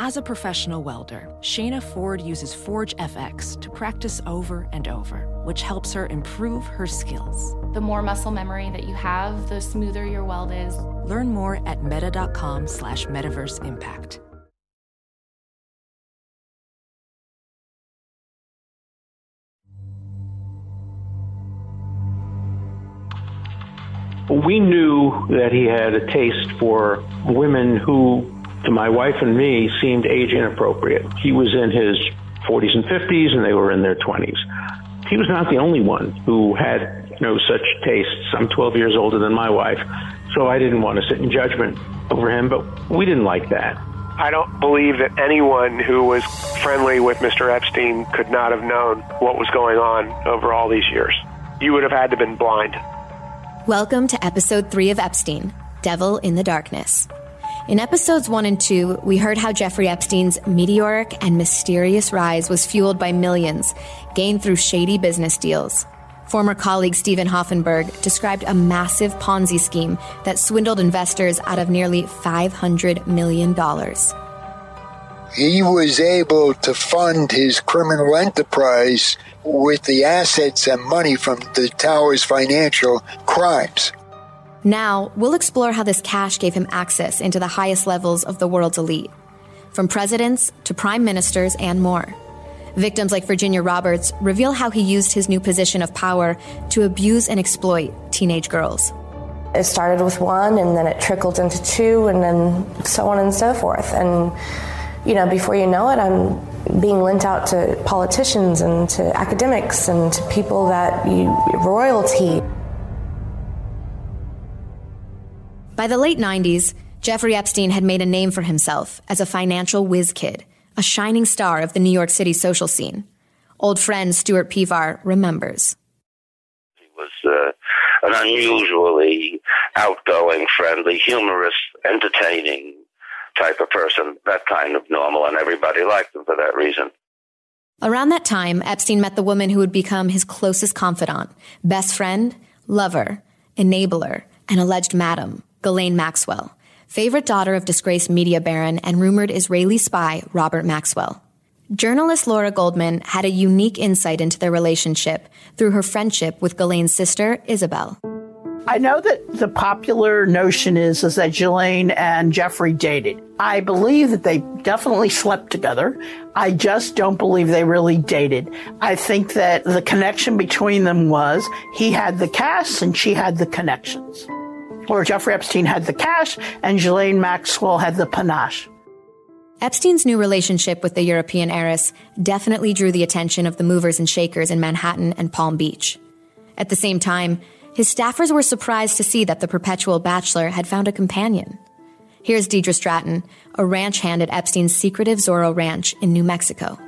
As a professional welder, Shayna Ford uses Forge FX to practice over and over, which helps her improve her skills. The more muscle memory that you have, the smoother your weld is. Learn more at meta.com slash metaverse impact. We knew that he had a taste for women who, to my wife and me, seemed age inappropriate. He was in his 40s and 50s, and they were in their 20s. He was not the only one who had no such tastes. I'm 12 years older than my wife, so I didn't want to sit in judgment over him, but we didn't like that. I don't believe that anyone who was friendly with Mr. Epstein could not have known what was going on over all these years. You would have had to have been blind. Welcome to episode three of Epstein Devil in the Darkness. In episodes one and two, we heard how Jeffrey Epstein's meteoric and mysterious rise was fueled by millions gained through shady business deals. Former colleague Steven Hoffenberg described a massive Ponzi scheme that swindled investors out of nearly $500 million. He was able to fund his criminal enterprise with the assets and money from the Towers Financial crimes. Now, we'll explore how this cash gave him access into the highest levels of the world's elite, from presidents to prime ministers and more. Victims like Virginia Roberts reveal how he used his new position of power to abuse and exploit teenage girls. It started with one, and then it trickled into two, and then so on and so forth. And, you know, before you know it, I'm being lent out to politicians and to academics and to people that you, royalty. By the late 90s, Jeffrey Epstein had made a name for himself as a financial whiz kid a shining star of the New York City social scene. Old friend Stuart Pivar remembers. He was uh, an unusually outgoing, friendly, humorous, entertaining type of person, that kind of normal, and everybody liked him for that reason. Around that time, Epstein met the woman who would become his closest confidant, best friend, lover, enabler, and alleged madam, Ghislaine Maxwell favorite daughter of disgraced media baron and rumored Israeli spy Robert Maxwell. Journalist Laura Goldman had a unique insight into their relationship through her friendship with Ghislaine's sister, Isabel. I know that the popular notion is, is that Ghislaine and Jeffrey dated. I believe that they definitely slept together. I just don't believe they really dated. I think that the connection between them was he had the cash and she had the connections where Jeffrey Epstein had the cash and Ghislaine Maxwell had the panache. Epstein's new relationship with the European heiress definitely drew the attention of the movers and shakers in Manhattan and Palm Beach. At the same time, his staffers were surprised to see that the perpetual bachelor had found a companion. Here's Deidre Stratton, a ranch hand at Epstein's secretive Zorro Ranch in New Mexico.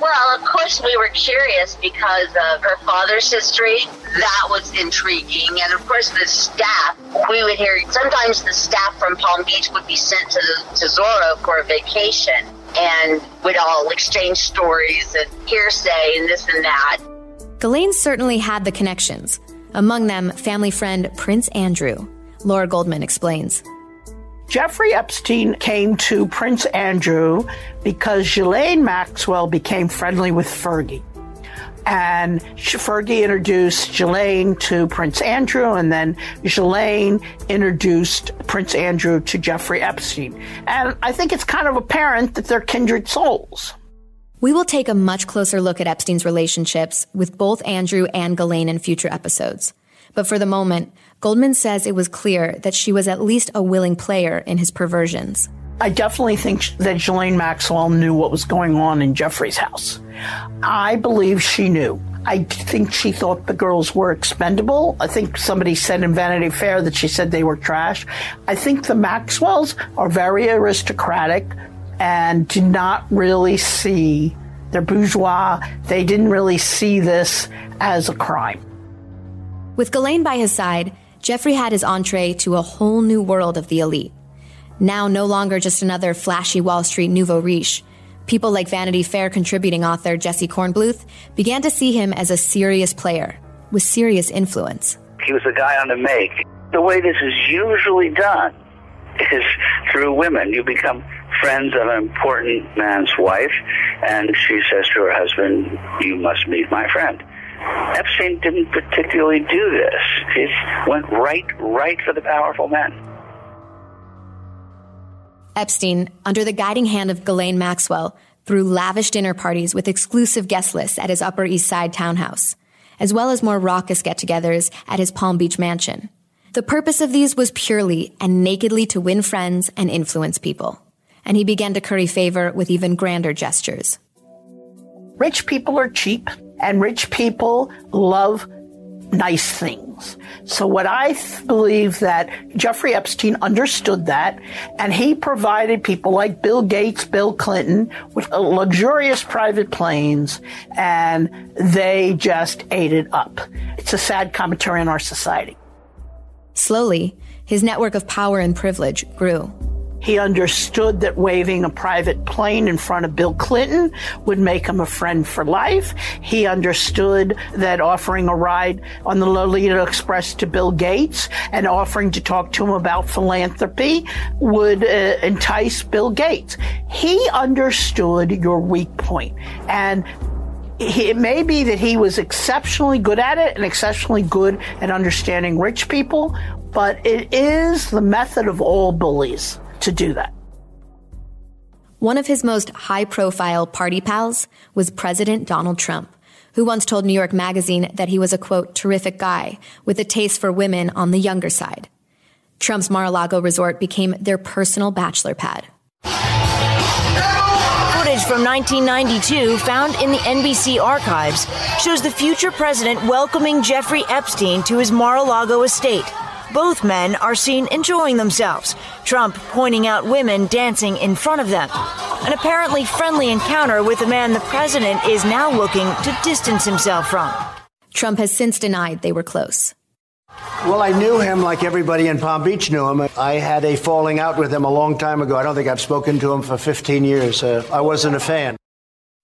Well, of course, we were curious because of her father's history. That was intriguing. And of course, the staff, we would hear sometimes the staff from Palm Beach would be sent to, to Zorro for a vacation and we'd all exchange stories and hearsay and this and that. Ghislaine certainly had the connections. Among them, family friend Prince Andrew. Laura Goldman explains. Jeffrey Epstein came to Prince Andrew because Ghislaine Maxwell became friendly with Fergie. And Fergie introduced Ghislaine to Prince Andrew, and then Ghislaine introduced Prince Andrew to Jeffrey Epstein. And I think it's kind of apparent that they're kindred souls. We will take a much closer look at Epstein's relationships with both Andrew and Ghislaine in future episodes. But for the moment, Goldman says it was clear that she was at least a willing player in his perversions. I definitely think that Ghislaine Maxwell knew what was going on in Jeffrey's house. I believe she knew. I think she thought the girls were expendable. I think somebody said in Vanity Fair that she said they were trash. I think the Maxwells are very aristocratic and do not really see, they're bourgeois, they didn't really see this as a crime. With Ghislaine by his side, Jeffrey had his entree to a whole new world of the elite. Now no longer just another flashy Wall Street nouveau riche. People like Vanity Fair contributing author Jesse Kornbluth began to see him as a serious player with serious influence. He was a guy on the make. The way this is usually done is through women. You become friends of an important man's wife, and she says to her husband, You must meet my friend. Epstein didn't particularly do this. He went right, right for the powerful men. Epstein, under the guiding hand of Ghislaine Maxwell, threw lavish dinner parties with exclusive guest lists at his Upper East Side townhouse, as well as more raucous get togethers at his Palm Beach mansion. The purpose of these was purely and nakedly to win friends and influence people. And he began to curry favor with even grander gestures. Rich people are cheap and rich people love nice things. So what I th- believe that Jeffrey Epstein understood that and he provided people like Bill Gates, Bill Clinton with luxurious private planes and they just ate it up. It's a sad commentary on our society. Slowly, his network of power and privilege grew. He understood that waving a private plane in front of Bill Clinton would make him a friend for life. He understood that offering a ride on the Lolita Express to Bill Gates and offering to talk to him about philanthropy would uh, entice Bill Gates. He understood your weak point and it may be that he was exceptionally good at it and exceptionally good at understanding rich people, but it is the method of all bullies to do that. One of his most high profile party pals was President Donald Trump, who once told New York Magazine that he was a quote, terrific guy with a taste for women on the younger side. Trump's Mar a Lago resort became their personal bachelor pad. Footage from 1992 found in the NBC archives shows the future president welcoming Jeffrey Epstein to his Mar a Lago estate. Both men are seen enjoying themselves, Trump pointing out women dancing in front of them. An apparently friendly encounter with a man the president is now looking to distance himself from. Trump has since denied they were close. Well, I knew him like everybody in Palm Beach knew him. I had a falling out with him a long time ago. I don't think I've spoken to him for 15 years. Uh, I wasn't a fan.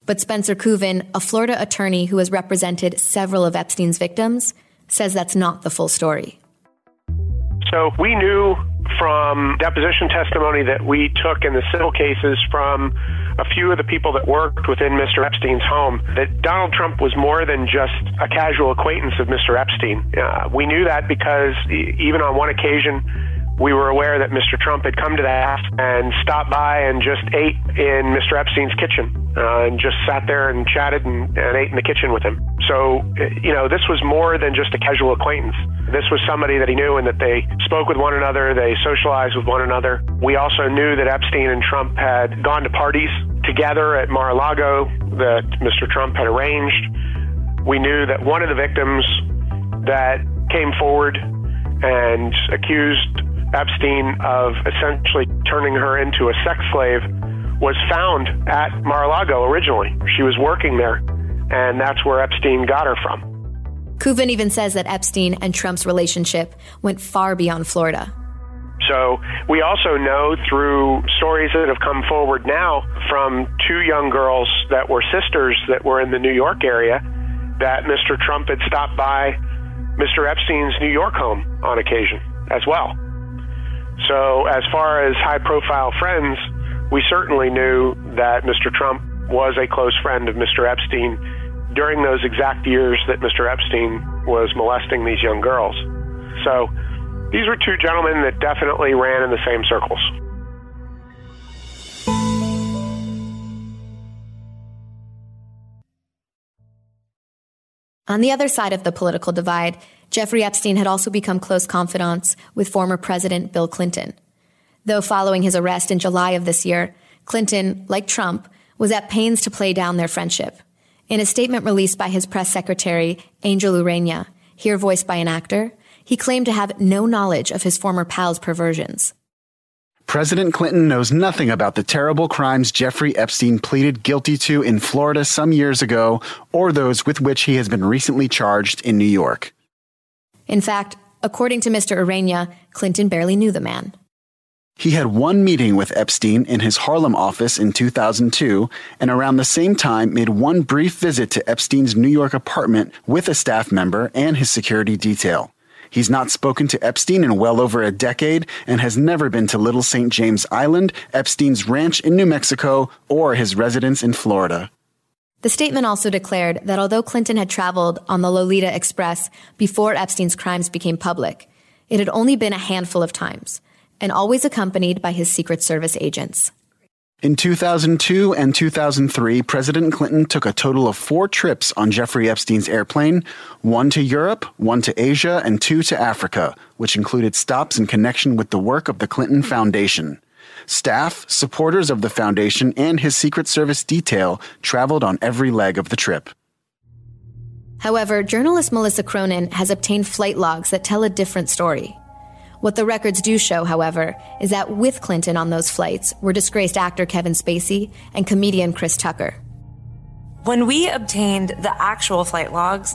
But Spencer Kuvin, a Florida attorney who has represented several of Epstein's victims, says that's not the full story. So we knew from deposition testimony that we took in the civil cases from a few of the people that worked within Mr. Epstein's home that Donald Trump was more than just a casual acquaintance of Mr. Epstein. Uh, we knew that because even on one occasion, we were aware that Mr. Trump had come to the house and stopped by and just ate in Mr. Epstein's kitchen uh, and just sat there and chatted and, and ate in the kitchen with him. So, uh, you know, this was more than just a casual acquaintance. This was somebody that he knew and that they spoke with one another, they socialized with one another. We also knew that Epstein and Trump had gone to parties together at Mar a Lago that Mr. Trump had arranged. We knew that one of the victims that came forward and accused Epstein of essentially turning her into a sex slave was found at Mar-a-Lago originally. She was working there, and that's where Epstein got her from. Kuvin even says that Epstein and Trump's relationship went far beyond Florida. So we also know through stories that have come forward now from two young girls that were sisters that were in the New York area that Mr. Trump had stopped by Mr. Epstein's New York home on occasion as well. So, as far as high profile friends, we certainly knew that Mr. Trump was a close friend of Mr. Epstein during those exact years that Mr. Epstein was molesting these young girls. So, these were two gentlemen that definitely ran in the same circles. On the other side of the political divide, Jeffrey Epstein had also become close confidants with former President Bill Clinton. Though following his arrest in July of this year, Clinton, like Trump, was at pains to play down their friendship. In a statement released by his press secretary, Angel Urena, here voiced by an actor, he claimed to have no knowledge of his former pal's perversions. President Clinton knows nothing about the terrible crimes Jeffrey Epstein pleaded guilty to in Florida some years ago or those with which he has been recently charged in New York. In fact, according to Mr. Urena, Clinton barely knew the man. He had one meeting with Epstein in his Harlem office in 2002, and around the same time made one brief visit to Epstein's New York apartment with a staff member and his security detail. He's not spoken to Epstein in well over a decade and has never been to Little St. James Island, Epstein's ranch in New Mexico, or his residence in Florida. The statement also declared that although Clinton had traveled on the Lolita Express before Epstein's crimes became public, it had only been a handful of times, and always accompanied by his Secret Service agents. In 2002 and 2003, President Clinton took a total of four trips on Jeffrey Epstein's airplane one to Europe, one to Asia, and two to Africa, which included stops in connection with the work of the Clinton Foundation. Staff, supporters of the foundation, and his Secret Service detail traveled on every leg of the trip. However, journalist Melissa Cronin has obtained flight logs that tell a different story. What the records do show, however, is that with Clinton on those flights were disgraced actor Kevin Spacey and comedian Chris Tucker. When we obtained the actual flight logs,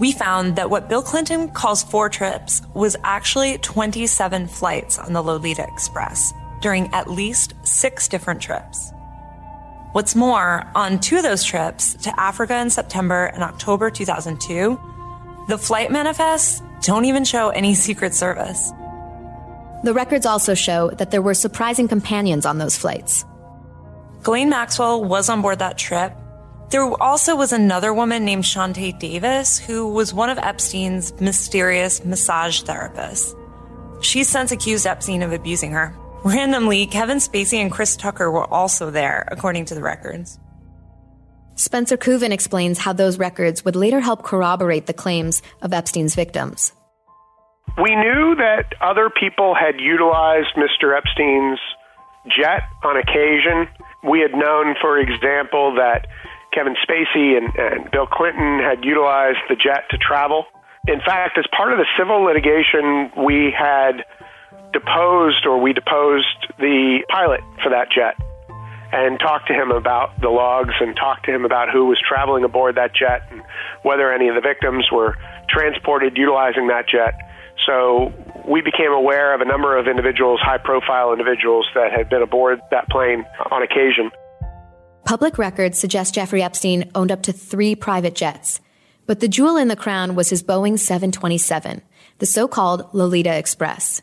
we found that what Bill Clinton calls four trips was actually 27 flights on the Lolita Express during at least six different trips. What's more, on two of those trips to Africa in September and October 2002, the flight manifests don't even show any Secret Service. The records also show that there were surprising companions on those flights. Ghislaine Maxwell was on board that trip. There also was another woman named Chauntae Davis, who was one of Epstein's mysterious massage therapists. She's since accused Epstein of abusing her. Randomly, Kevin Spacey and Chris Tucker were also there, according to the records. Spencer Kuvin explains how those records would later help corroborate the claims of Epstein's victims. We knew that other people had utilized Mr. Epstein's jet on occasion. We had known, for example, that Kevin Spacey and, and, Bill Clinton had utilized the jet to travel. In fact, as part of the civil litigation, we had deposed or we deposed the pilot for that jet and talked to him about the logs and talked to him about who was traveling aboard that jet and whether any of the victims were transported utilizing that jet. So we became aware of a number of individuals, high profile individuals, that had been aboard that plane on occasion. Public records suggest Jeffrey Epstein owned up to three private jets. But the jewel in the crown was his Boeing 727, the so called Lolita Express.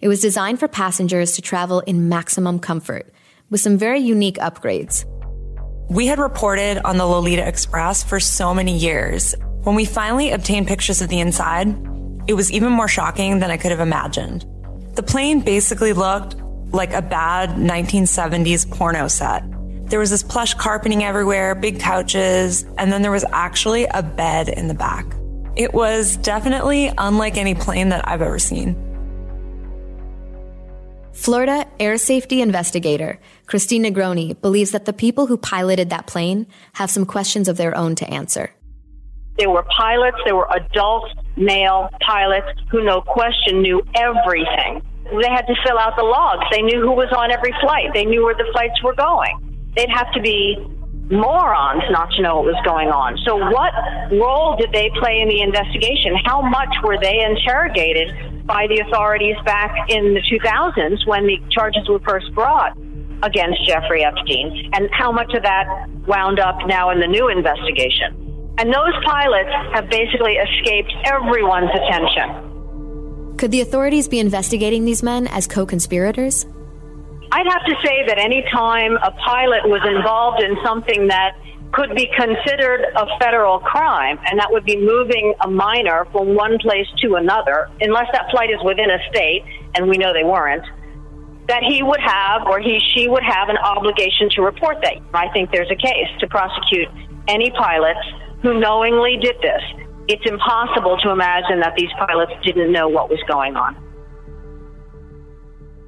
It was designed for passengers to travel in maximum comfort, with some very unique upgrades. We had reported on the Lolita Express for so many years. When we finally obtained pictures of the inside, it was even more shocking than I could have imagined. The plane basically looked like a bad 1970s porno set. There was this plush carpeting everywhere, big couches, and then there was actually a bed in the back. It was definitely unlike any plane that I've ever seen. Florida air safety investigator Christine Negroni believes that the people who piloted that plane have some questions of their own to answer. There were pilots, there were adult male pilots who, no question, knew everything. They had to fill out the logs. They knew who was on every flight. They knew where the flights were going. They'd have to be morons not to know what was going on. So, what role did they play in the investigation? How much were they interrogated by the authorities back in the 2000s when the charges were first brought against Jeffrey Epstein? And how much of that wound up now in the new investigation? And those pilots have basically escaped everyone's attention. Could the authorities be investigating these men as co conspirators? I'd have to say that any time a pilot was involved in something that could be considered a federal crime, and that would be moving a minor from one place to another, unless that flight is within a state, and we know they weren't, that he would have or he she would have an obligation to report that. I think there's a case to prosecute any pilots who knowingly did this. It's impossible to imagine that these pilots didn't know what was going on.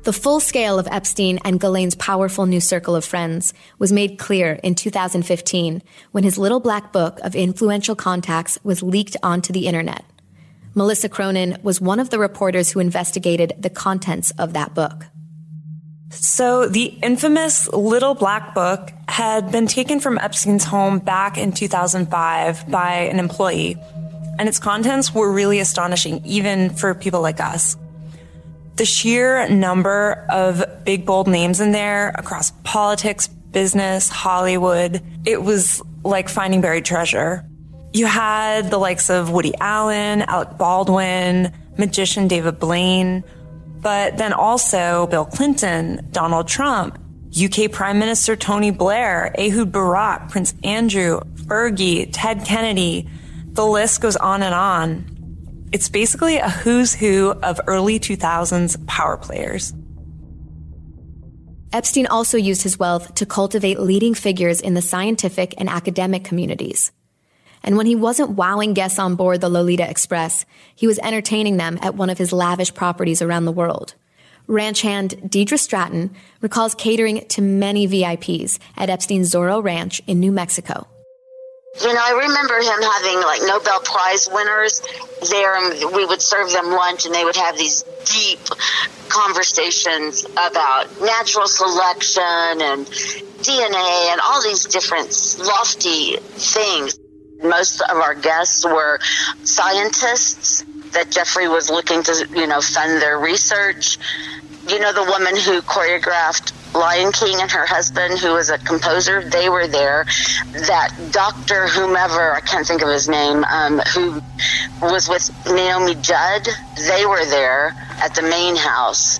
The full scale of Epstein and Ghislaine's powerful new circle of friends was made clear in 2015 when his little black book of influential contacts was leaked onto the internet. Melissa Cronin was one of the reporters who investigated the contents of that book. So, the infamous Little Black Book had been taken from Epstein's home back in 2005 by an employee, and its contents were really astonishing, even for people like us. The sheer number of big, bold names in there across politics, business, Hollywood, it was like finding buried treasure. You had the likes of Woody Allen, Alec Baldwin, magician David Blaine, but then also Bill Clinton, Donald Trump, UK Prime Minister Tony Blair, Ehud Barak, Prince Andrew, Fergie, Ted Kennedy. The list goes on and on. It's basically a who's who of early 2000s power players. Epstein also used his wealth to cultivate leading figures in the scientific and academic communities. And when he wasn't wowing guests on board the Lolita Express, he was entertaining them at one of his lavish properties around the world. Ranch hand Deidre Stratton recalls catering to many VIPs at Epstein's Zorro Ranch in New Mexico. You know, I remember him having like Nobel Prize winners there, and we would serve them lunch, and they would have these deep conversations about natural selection and DNA and all these different lofty things. Most of our guests were scientists that Jeffrey was looking to, you know, fund their research. You know, the woman who choreographed Lion King and her husband, who was a composer, they were there. That doctor, whomever, I can't think of his name, um, who was with Naomi Judd, they were there at the main house.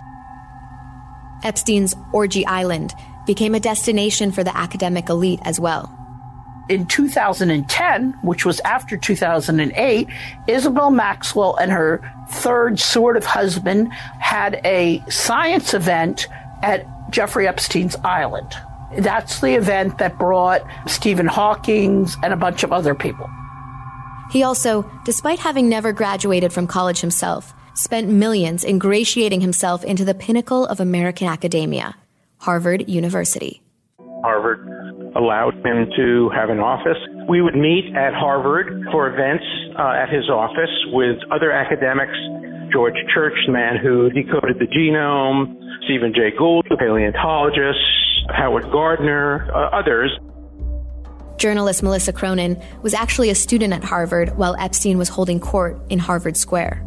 Epstein's Orgy Island became a destination for the academic elite as well in 2010, which was after 2008, Isabel Maxwell and her third sort of husband had a science event at Jeffrey Epstein's island. That's the event that brought Stephen Hawking and a bunch of other people. He also, despite having never graduated from college himself, spent millions ingratiating himself into the pinnacle of American academia, Harvard University. Harvard allowed him to have an office. We would meet at Harvard for events uh, at his office with other academics. George Church, the man who decoded the genome, Stephen Jay Gould, the paleontologist, Howard Gardner, uh, others. Journalist Melissa Cronin was actually a student at Harvard while Epstein was holding court in Harvard Square.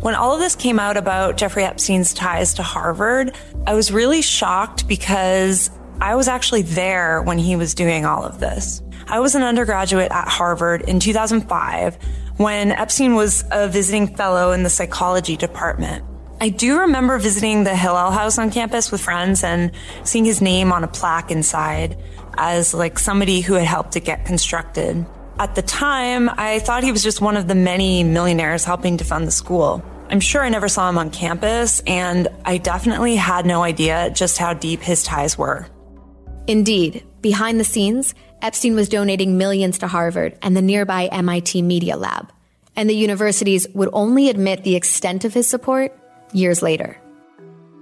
When all of this came out about Jeffrey Epstein's ties to Harvard, I was really shocked because I was actually there when he was doing all of this. I was an undergraduate at Harvard in 2005 when Epstein was a visiting fellow in the psychology department. I do remember visiting the Hillel House on campus with friends and seeing his name on a plaque inside as like somebody who had helped it get constructed. At the time, I thought he was just one of the many millionaires helping to fund the school. I'm sure I never saw him on campus, and I definitely had no idea just how deep his ties were. Indeed, behind the scenes, Epstein was donating millions to Harvard and the nearby MIT Media Lab, and the universities would only admit the extent of his support years later.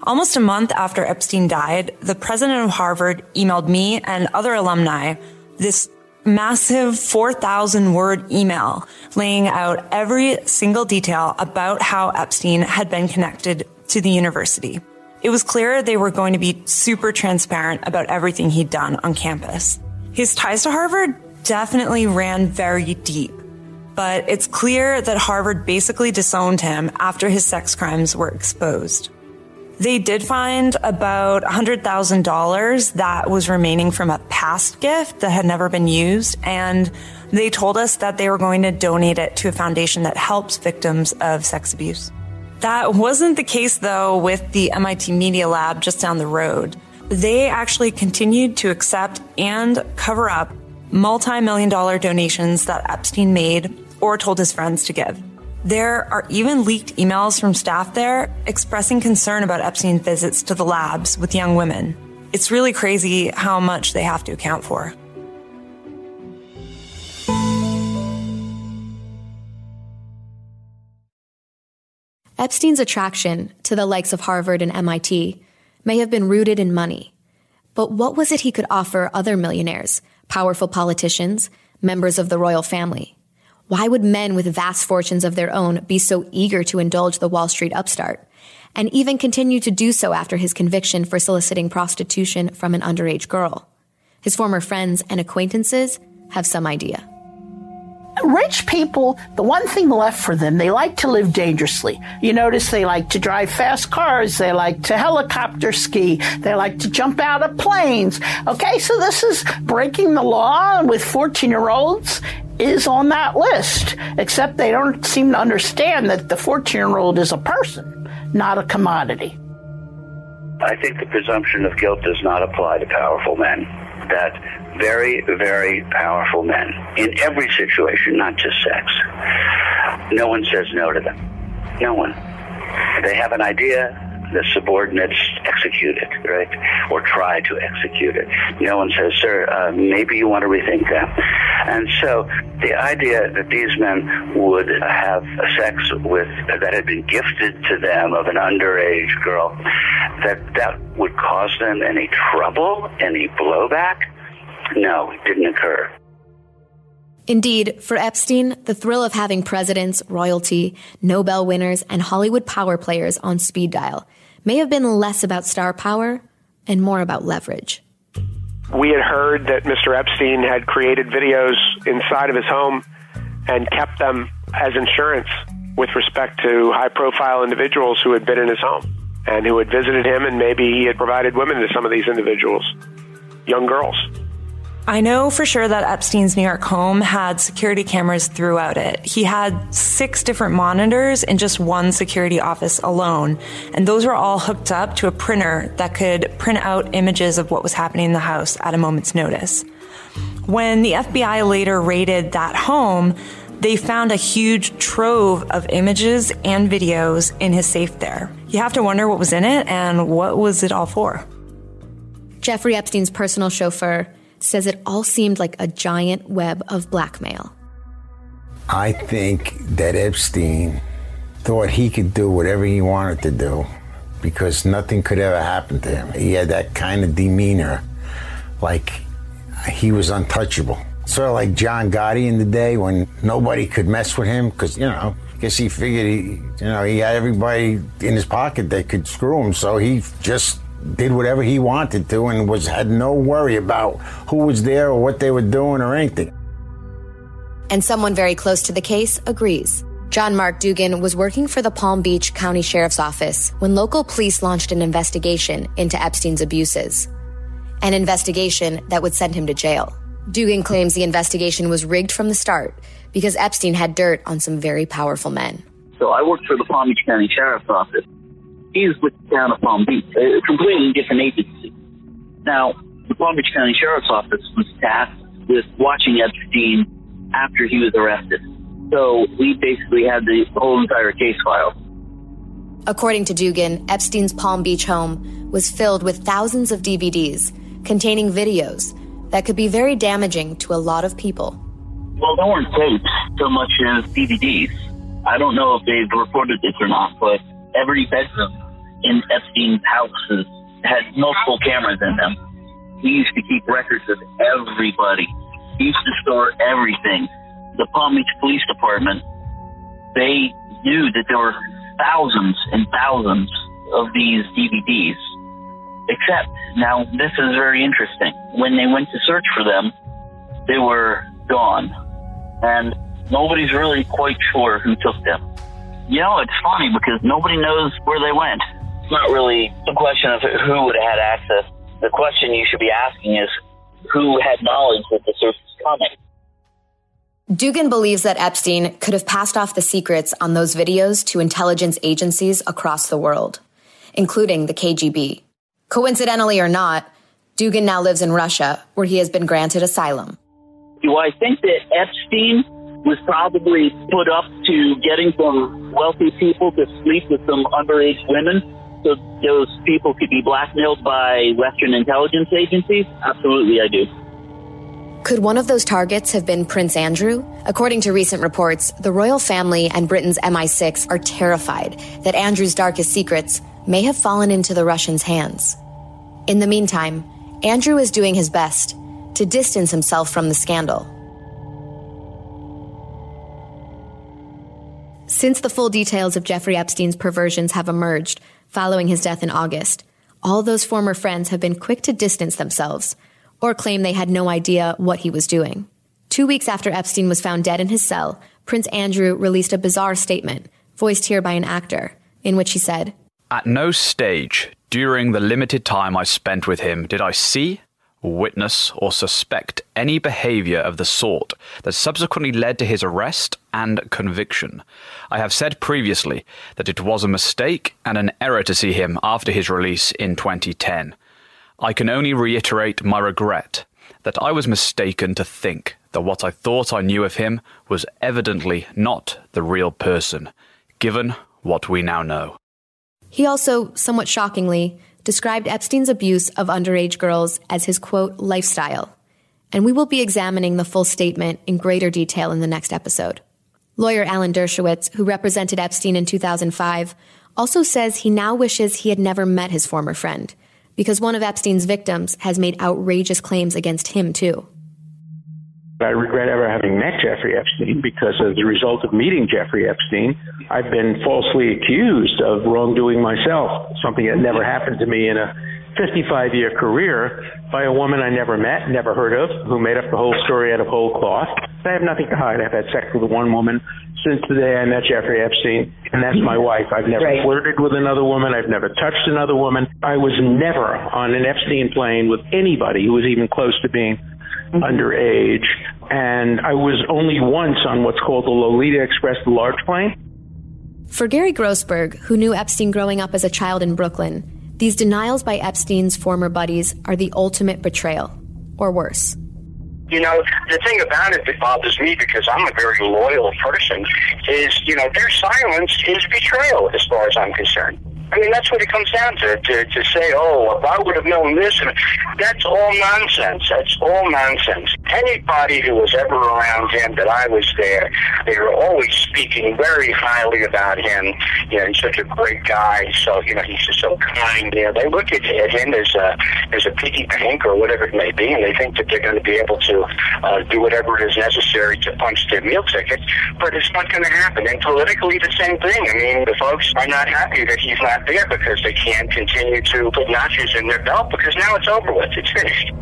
Almost a month after Epstein died, the president of Harvard emailed me and other alumni this massive 4,000 word email laying out every single detail about how Epstein had been connected to the university. It was clear they were going to be super transparent about everything he'd done on campus. His ties to Harvard definitely ran very deep, but it's clear that Harvard basically disowned him after his sex crimes were exposed. They did find about $100,000 that was remaining from a past gift that had never been used, and they told us that they were going to donate it to a foundation that helps victims of sex abuse. That wasn't the case, though, with the MIT Media Lab just down the road. They actually continued to accept and cover up multi million dollar donations that Epstein made or told his friends to give. There are even leaked emails from staff there expressing concern about Epstein's visits to the labs with young women. It's really crazy how much they have to account for. Epstein's attraction to the likes of Harvard and MIT may have been rooted in money. But what was it he could offer other millionaires, powerful politicians, members of the royal family? Why would men with vast fortunes of their own be so eager to indulge the Wall Street upstart? And even continue to do so after his conviction for soliciting prostitution from an underage girl. His former friends and acquaintances have some idea. Rich people, the one thing left for them, they like to live dangerously. You notice they like to drive fast cars, they like to helicopter ski, they like to jump out of planes. Okay, so this is breaking the law with 14 year olds is on that list, except they don't seem to understand that the 14 year old is a person, not a commodity. I think the presumption of guilt does not apply to powerful men. That very, very powerful men in every situation, not just sex. No one says no to them. No one. They have an idea, the subordinates execute it, right? Or try to execute it. No one says, sir, uh, maybe you want to rethink that. And so the idea that these men would have sex with, that had been gifted to them of an underage girl, that that would cause them any trouble, any blowback, no, it didn't occur. Indeed, for Epstein, the thrill of having presidents, royalty, Nobel winners, and Hollywood power players on speed dial may have been less about star power and more about leverage. We had heard that Mr. Epstein had created videos inside of his home and kept them as insurance with respect to high profile individuals who had been in his home and who had visited him, and maybe he had provided women to some of these individuals, young girls. I know for sure that Epstein's New York home had security cameras throughout it. He had six different monitors in just one security office alone, and those were all hooked up to a printer that could print out images of what was happening in the house at a moment's notice. When the FBI later raided that home, they found a huge trove of images and videos in his safe there. You have to wonder what was in it and what was it all for. Jeffrey Epstein's personal chauffeur says it all seemed like a giant web of blackmail. I think that Epstein thought he could do whatever he wanted to do because nothing could ever happen to him. He had that kind of demeanor, like he was untouchable. Sort of like John Gotti in the day when nobody could mess with him because, you know, I guess he figured he, you know, he had everybody in his pocket that could screw him, so he just did whatever he wanted to and was had no worry about who was there or what they were doing or anything. And someone very close to the case agrees. John Mark Dougan was working for the Palm Beach County Sheriff's Office when local police launched an investigation into Epstein's abuses. An investigation that would send him to jail. Dougan claims the investigation was rigged from the start because Epstein had dirt on some very powerful men. So I worked for the Palm Beach County Sheriff's Office is with the town of Palm Beach, a completely different agency. Now, the Palm Beach County Sheriff's Office was tasked with watching Epstein after he was arrested. So we basically had the whole entire case file. According to Dougan, Epstein's Palm Beach home was filled with thousands of DVDs containing videos that could be very damaging to a lot of people. Well, there weren't tapes so much as DVDs. I don't know if they've reported this or not, but every bedroom in Epstein's houses had multiple cameras in them. He used to keep records of everybody. He used to store everything. The Palm Beach Police Department, they knew that there were thousands and thousands of these DVDs. Except, now this is very interesting. When they went to search for them, they were gone. And nobody's really quite sure who took them. You know, it's funny because nobody knows where they went. Not really the question of who would have had access. The question you should be asking is who had knowledge that the search was coming. Dougan believes that Epstein could have passed off the secrets on those videos to intelligence agencies across the world, including the KGB. Coincidentally or not, Dougan now lives in Russia, where he has been granted asylum. Do I think that Epstein was probably put up to getting some wealthy people to sleep with some underage women so those people could be blackmailed by Western intelligence agencies? Absolutely, I do. Could one of those targets have been Prince Andrew? According to recent reports, the royal family and Britain's MI6 are terrified that Andrew's darkest secrets may have fallen into the Russians' hands. In the meantime, Andrew is doing his best to distance himself from the scandal. Since the full details of Jeffrey Epstein's perversions have emerged following his death in August, all those former friends have been quick to distance themselves or claim they had no idea what he was doing. Two weeks after Epstein was found dead in his cell, Prince Andrew released a bizarre statement, voiced here by an actor, in which he said, At no stage during the limited time I spent with him did I see, witness, or suspect any behavior of the sort that subsequently led to his arrest and conviction. I have said previously that it was a mistake and an error to see him after his release in 2010. I can only reiterate my regret that I was mistaken to think that what I thought I knew of him was evidently not the real person, given what we now know. He also, somewhat shockingly, described Epstein's abuse of underage girls as his quote, lifestyle. And we will be examining the full statement in greater detail in the next episode. Lawyer Alan Dershowitz, who represented Epstein in 2005, also says he now wishes he had never met his former friend because one of Epstein's victims has made outrageous claims against him, too. I regret ever having met Jeffrey Epstein because as a result of meeting Jeffrey Epstein, I've been falsely accused of wrongdoing myself, something that never happened to me in a 55 year career by a woman I never met, never heard of, who made up the whole story out of whole cloth. I have nothing to hide. I've had sex with one woman since the day I met Jeffrey Epstein, and that's my wife. I've never right. flirted with another woman. I've never touched another woman. I was never on an Epstein plane with anybody who was even close to being mm-hmm. underage. And I was only once on what's called the Lolita Express, the large plane. For Gary Grossberg, who knew Epstein growing up as a child in Brooklyn, these denials by Epstein's former buddies are the ultimate betrayal, or worse. You know, the thing about it that bothers me because I'm a very loyal person is, you know, their silence is betrayal as far as I'm concerned. I mean, that's what it comes down to, to, to say, oh, if I would have known this, and that's all nonsense. That's all nonsense. Anybody who was ever around him that I was there, they were always speaking very highly about him. You know, he's such a great guy. So, you know, he's just so kind. You know, they look at, at him as a, as a piggy bank or whatever it may be, and they think that they're going to be able to uh, do whatever is necessary to punch their meal ticket. But it's not going to happen. And politically, the same thing. I mean, the folks are not happy that he's not there because they can't continue to put notches in their belt because now it's over with. It's finished.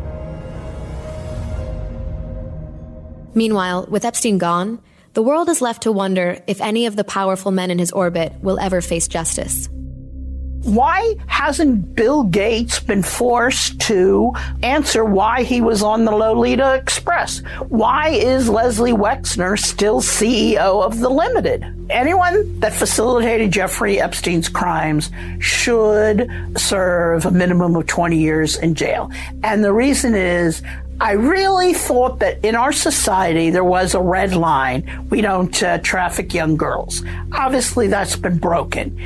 Meanwhile, with Epstein gone, the world is left to wonder if any of the powerful men in his orbit will ever face justice. Why hasn't Bill Gates been forced to answer why he was on the Lolita Express? Why is Leslie Wexner still CEO of The Limited? Anyone that facilitated Jeffrey Epstein's crimes should serve a minimum of 20 years in jail. And the reason is I really thought that in our society there was a red line. We don't uh, traffic young girls. Obviously, that's been broken.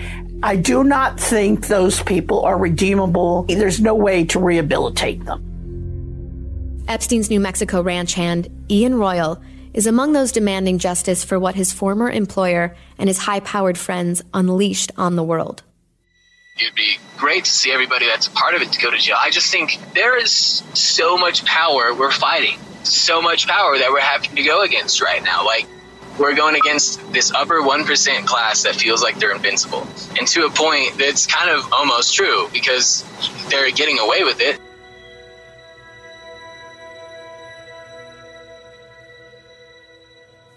I do not think those people are redeemable. There's no way to rehabilitate them. Epstein's New Mexico ranch hand, Ian Royal, is among those demanding justice for what his former employer and his high powered friends unleashed on the world. It'd be great to see everybody that's a part of it to go to jail. I just think there is so much power we're fighting, so much power that we're having to go against right now. Like, we're going against this upper 1% class that feels like they're invincible. And to a point that's kind of almost true because they're getting away with it.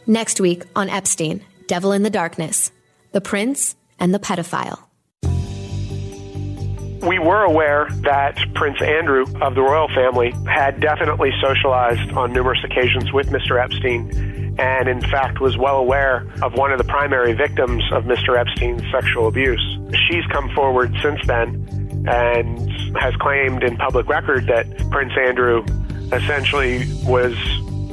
Next week on Epstein, Devil in the Darkness, The Prince and the Pedophile. We were aware that Prince Andrew of the royal family had definitely socialized on numerous occasions with Mr. Epstein and in fact was well aware of one of the primary victims of Mr. Epstein's sexual abuse. She's come forward since then and has claimed in public record that Prince Andrew essentially was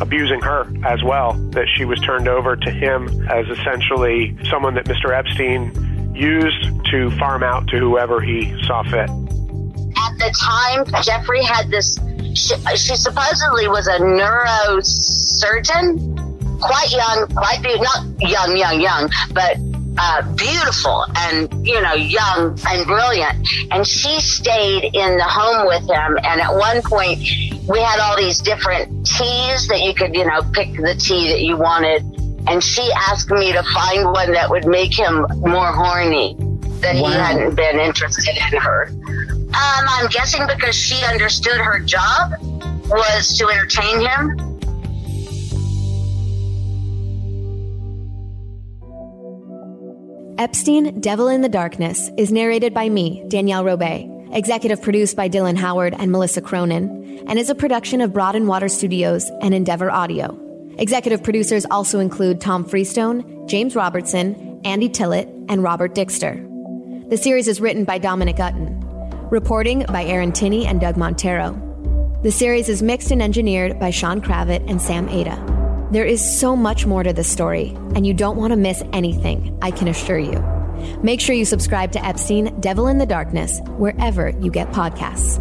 abusing her as well, that she was turned over to him as essentially someone that Mr. Epstein used to farm out to whoever he saw fit. At the time, Jeffrey had this. She, she supposedly was a neurosurgeon, quite young, quite be- not young, young, young, but uh, beautiful and you know young and brilliant. And she stayed in the home with him. And at one point we had all these different teas that you could you know pick the tea that you wanted. And she asked me to find one that would make him more horny that wow. he hadn't been interested in her. Um, i'm guessing because she understood her job was to entertain him Epstein, Devil in the Darkness is narrated by me, Danielle Robay, executive produced by Dylan Howard and Melissa Cronin, and is a production of Broad and Water Studios and Endeavor Audio. Executive producers also include Tom Freestone, James Robertson, Andy Tillett, and Robert Dixter. The series is written by Dominic Utton. Reporting by Aaron Tinney and Doug Montero. The series is mixed and engineered by Sean Kravitz and Sam Ada. There is so much more to this story, and you don't want to miss anything, I can assure you. Make sure you subscribe to Epstein Devil in the Darkness wherever you get podcasts.